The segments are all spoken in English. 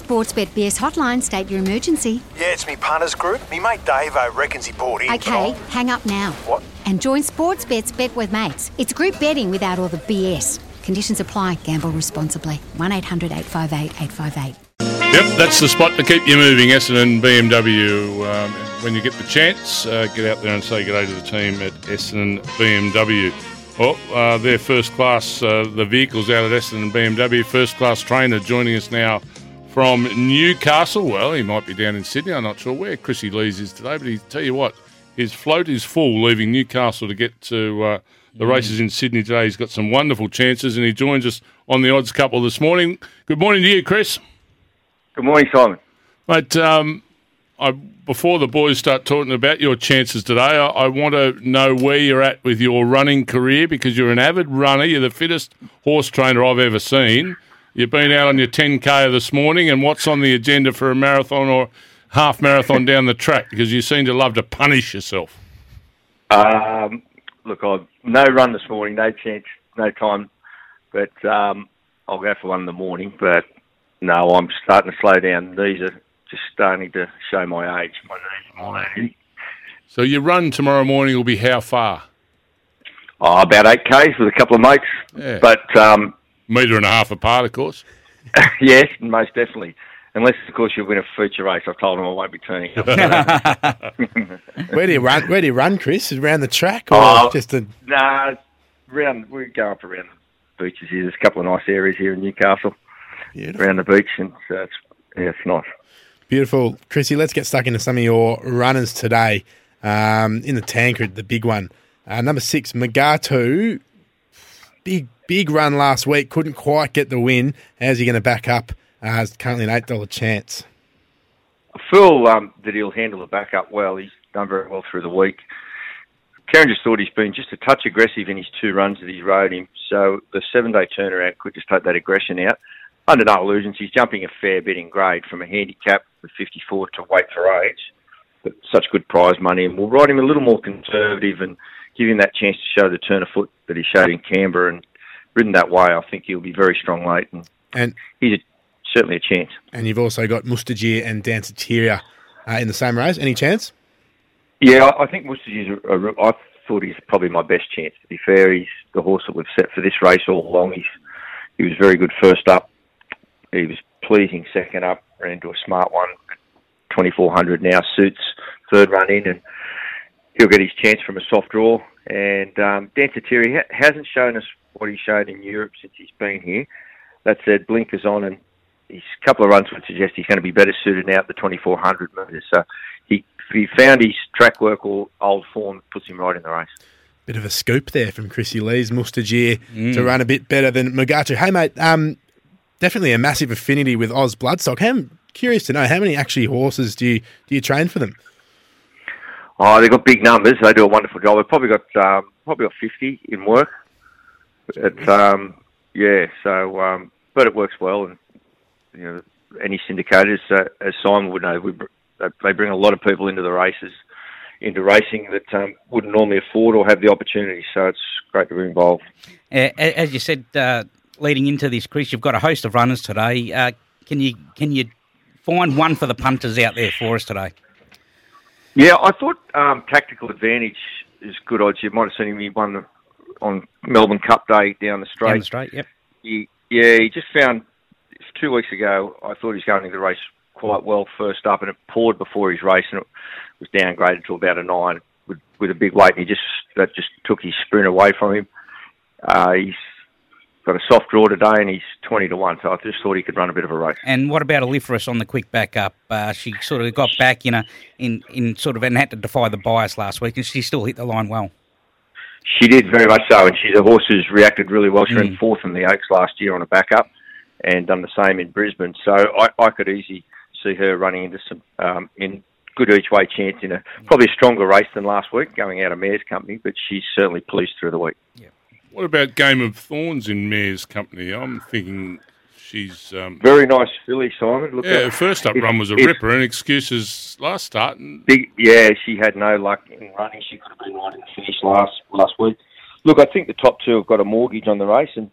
Sportsbet BS hotline, state your emergency. Yeah, it's me punters group. Me mate Dave I reckons he bought in. Okay, hang up now. What? And join Sportsbet's Bet with Mates. It's group betting without all the BS. Conditions apply. Gamble responsibly. 1 800 858 858. Yep, that's the spot to keep you moving, Essendon BMW. Um, when you get the chance, uh, get out there and say good day to the team at Essendon BMW. Well, uh, their first class, uh, the vehicles out at Essendon BMW, first class trainer joining us now from Newcastle. Well, he might be down in Sydney. I'm not sure where Chrissy Lees is today, but he tell you what, his float is full leaving Newcastle to get to uh, the races in Sydney today. He's got some wonderful chances, and he joins us on the odds couple this morning. Good morning to you, Kris. Good morning, Simon. But um, I, before the boys start talking about your chances today, I, I want to know where you're at with your running career because you're an avid runner. You're the fittest horse trainer I've ever seen. You've been out on your 10k this morning, and what's on the agenda for a marathon or half marathon down the track? Because you seem to love to punish yourself. Um, look, I've no run this morning, no chance, no time, but um, I'll go for one in the morning. But no, I'm starting to slow down. These are just starting to show my age. My knees all that. So your run tomorrow morning will be how far? Oh, about eight k's with a couple of mates. Yeah. But um, Metre and a half apart, of course. yes, most definitely. Unless, of course, you win a feature race. I've told them I won't be turning up. Where do you run? Where do you run, Kris? Around the track or Oh. just a? nah, round, we go up around the beaches here. There's a couple of nice areas here in Newcastle Beautiful. around the beach, and so it's, yeah, it's nice. Beautiful, Chrissy. Let's get stuck into some of your runners today. Um, in the Tancred, the big one, uh, number six, Mugatoo. Big big run last week. Couldn't quite get the win. How's he going to back up? Uh, it's currently an eight dollar chance. I feel um, that he'll handle the back up well. He's done very well through the week. Kerrin just thought he's been just a touch aggressive in his two runs that he's rode him. So the seven day turnaround could just take that aggression out. Under no illusions, he's jumping a fair bit in grade from a handicap of 54 to weight for age. But such good prize money, and we'll ride him a little more conservative and give him that chance to show the turn of foot that he showed in Canberra. And ridden that way, I think he'll be very strong late, and And he's a, certainly a chance. and you've also got Mustajeer and Danceteria uh, in the same race. Any chance? Yeah, I I think a, a, I thought he's probably my best chance. To be fair, he's the horse that we've set for this race all along. He's he was very good first up. He was pleasing second up. Ran into a smart one. Twenty four hundred now suits third run in, and he'll get his chance from a soft draw. And um, Danceteria ha- hasn't shown us what he showed in Europe since he's been here. That said, blinkers on, and his couple of runs would suggest he's going to be better suited now at the 2400 metres. So he, if he found his track work or old form, it puts him right in the race. Bit of a scoop there from Chrissy Lee's Mustajeer to run a bit better than Mugatoo. Hey, mate, um, definitely a massive affinity with Aus Bloodstock. I'm curious to know how many actually horses do you do you train for them? Oh, they've got big numbers. They do a wonderful job. They've probably got um, probably got 50 in work. It's um, yeah. So, um, but it works well, and you know, any syndicators, uh, as Simon would know, we, they- they bring a lot of people into the races, into racing that um, wouldn't normally afford or have the opportunity. So it's great to be involved. As you said, uh, leading into this, Kris, you've got a host of runners today. Uh, can you can you find one for the punters out there for us today? Yeah, I thought um, tactical advantage is good odds. You might have seen him. He won on Melbourne Cup Day down the straight. Down the straight, yep. he, yeah, he just found two weeks ago. I thought he was going into the race quite well first up, and it poured before his race, and it was downgraded to about a nine with, with a big weight, and he just that just took his sprint away from him. Uh, he's got a soft draw today, and he's twenty to one. So I just thought he could run a bit of a race. And what about Aliferous on the quick back up? Uh, she sort of got back, you know, in, in sort of and had to defy the bias last week, and she still hit the line well. She did very much so, and she's a horse who's reacted really well. She ran Mm. fourth in the Oaks last year on a backup, and done the same in Brisbane. So I, I could easily see her running into some um, in good each way chance in a probably a stronger race than last week, going out of Mayor's company. But she's certainly pleased through the week. What about Game of Thorns in Mayor's company? I'm thinking she's. Um, Very nice filly, Simon. Look yeah, at her first up if- run was a if- ripper, and excuses last start. And Big, yeah, she had no luck in running. She could have been right in the finish last last week. Look, I think the top two have got a mortgage on the race, and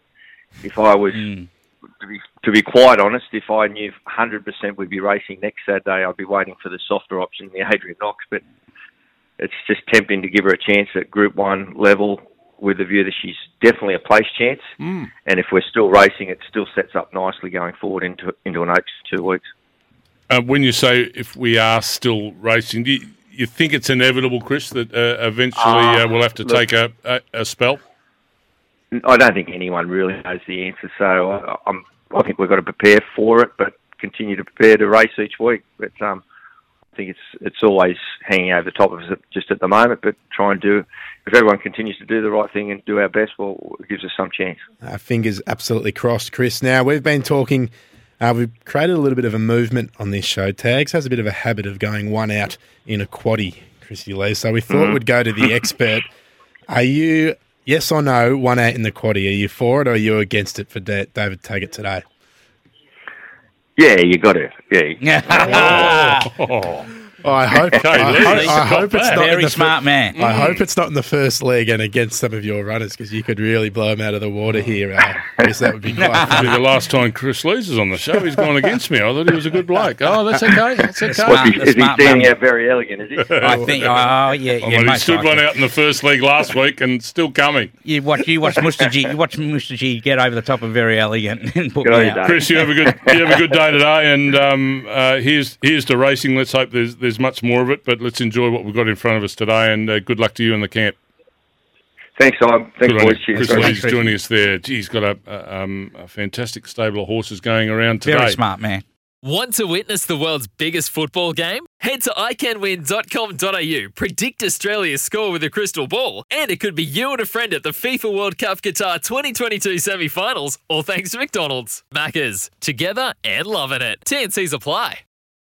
if I was to be to be quite honest, if I knew 100% we'd be racing next Saturday, I'd be waiting for the softer option, the Adrian Knox. But it's just tempting to give her a chance at Group One level with the view that she's definitely a place chance. Mm. And if we're still racing, it still sets up nicely going forward into into an Oaks two weeks. Uh, when you say if we are still racing, do you, you think it's inevitable, Kris, that uh, eventually uh, we'll have to look- take a, a, a spell? I don't think anyone really knows the answer, so I, I'm, I think we've got to prepare for it, but continue to prepare to race each week. But um, I think it's it's always hanging over the top of us just at the moment. But try and do if everyone continues to do the right thing and do our best, well, it gives us some chance. Uh, fingers absolutely crossed, Kris. Now, we've been talking, uh, we've created a little bit of a movement on this show. Tags has a bit of a habit of going one out in a quaddy, Chrissy Lee. So we thought we'd go to the expert. Are you, yes or no, one out in the quaddy? Are you for it or are you against it for Da- David Taggart today? Yeah, you got it. Yeah, Oh, I hope, Okay, I, hope, I hope it's not in Very the smart man. I hope it's not in the first leg and against some of your runners because you could really blow them out of the water here. Uh, Kris, that would be quite That'll be the last time Kris loses on the show. He's gone against me. I thought he was a good bloke. Oh, that's okay. That's okay. Smart. is, he- is he standing man. out very elegant? Is he? I think. Oh yeah, yeah. Oh, well, he most stood one out in the first league last week and still coming. You watch. You watch Mustajeer. You watch Mustajeer get over the top of very elegant and put Good me out. Kris, you have a good you have a good day today, and um, uh, here's here's to racing. Let's hope there's there's much more of it, but let's enjoy what we've got in front of us today. And uh, good luck to you in the camp. Thanks, Simon. Thanks, Good boys. Cheers. Kris Sorry. Lees joining us there. Gee, he's got a, a, um, a fantastic stable of horses going around today. Very smart man. Want to witness the world's biggest football game? Head to iCanWin.com.au, predict Australia's score with a crystal ball, and it could be you and a friend at the FIFA World Cup Qatar 2022 semi finals, all thanks to McDonald's. Maccas, together and loving it. TNCs apply.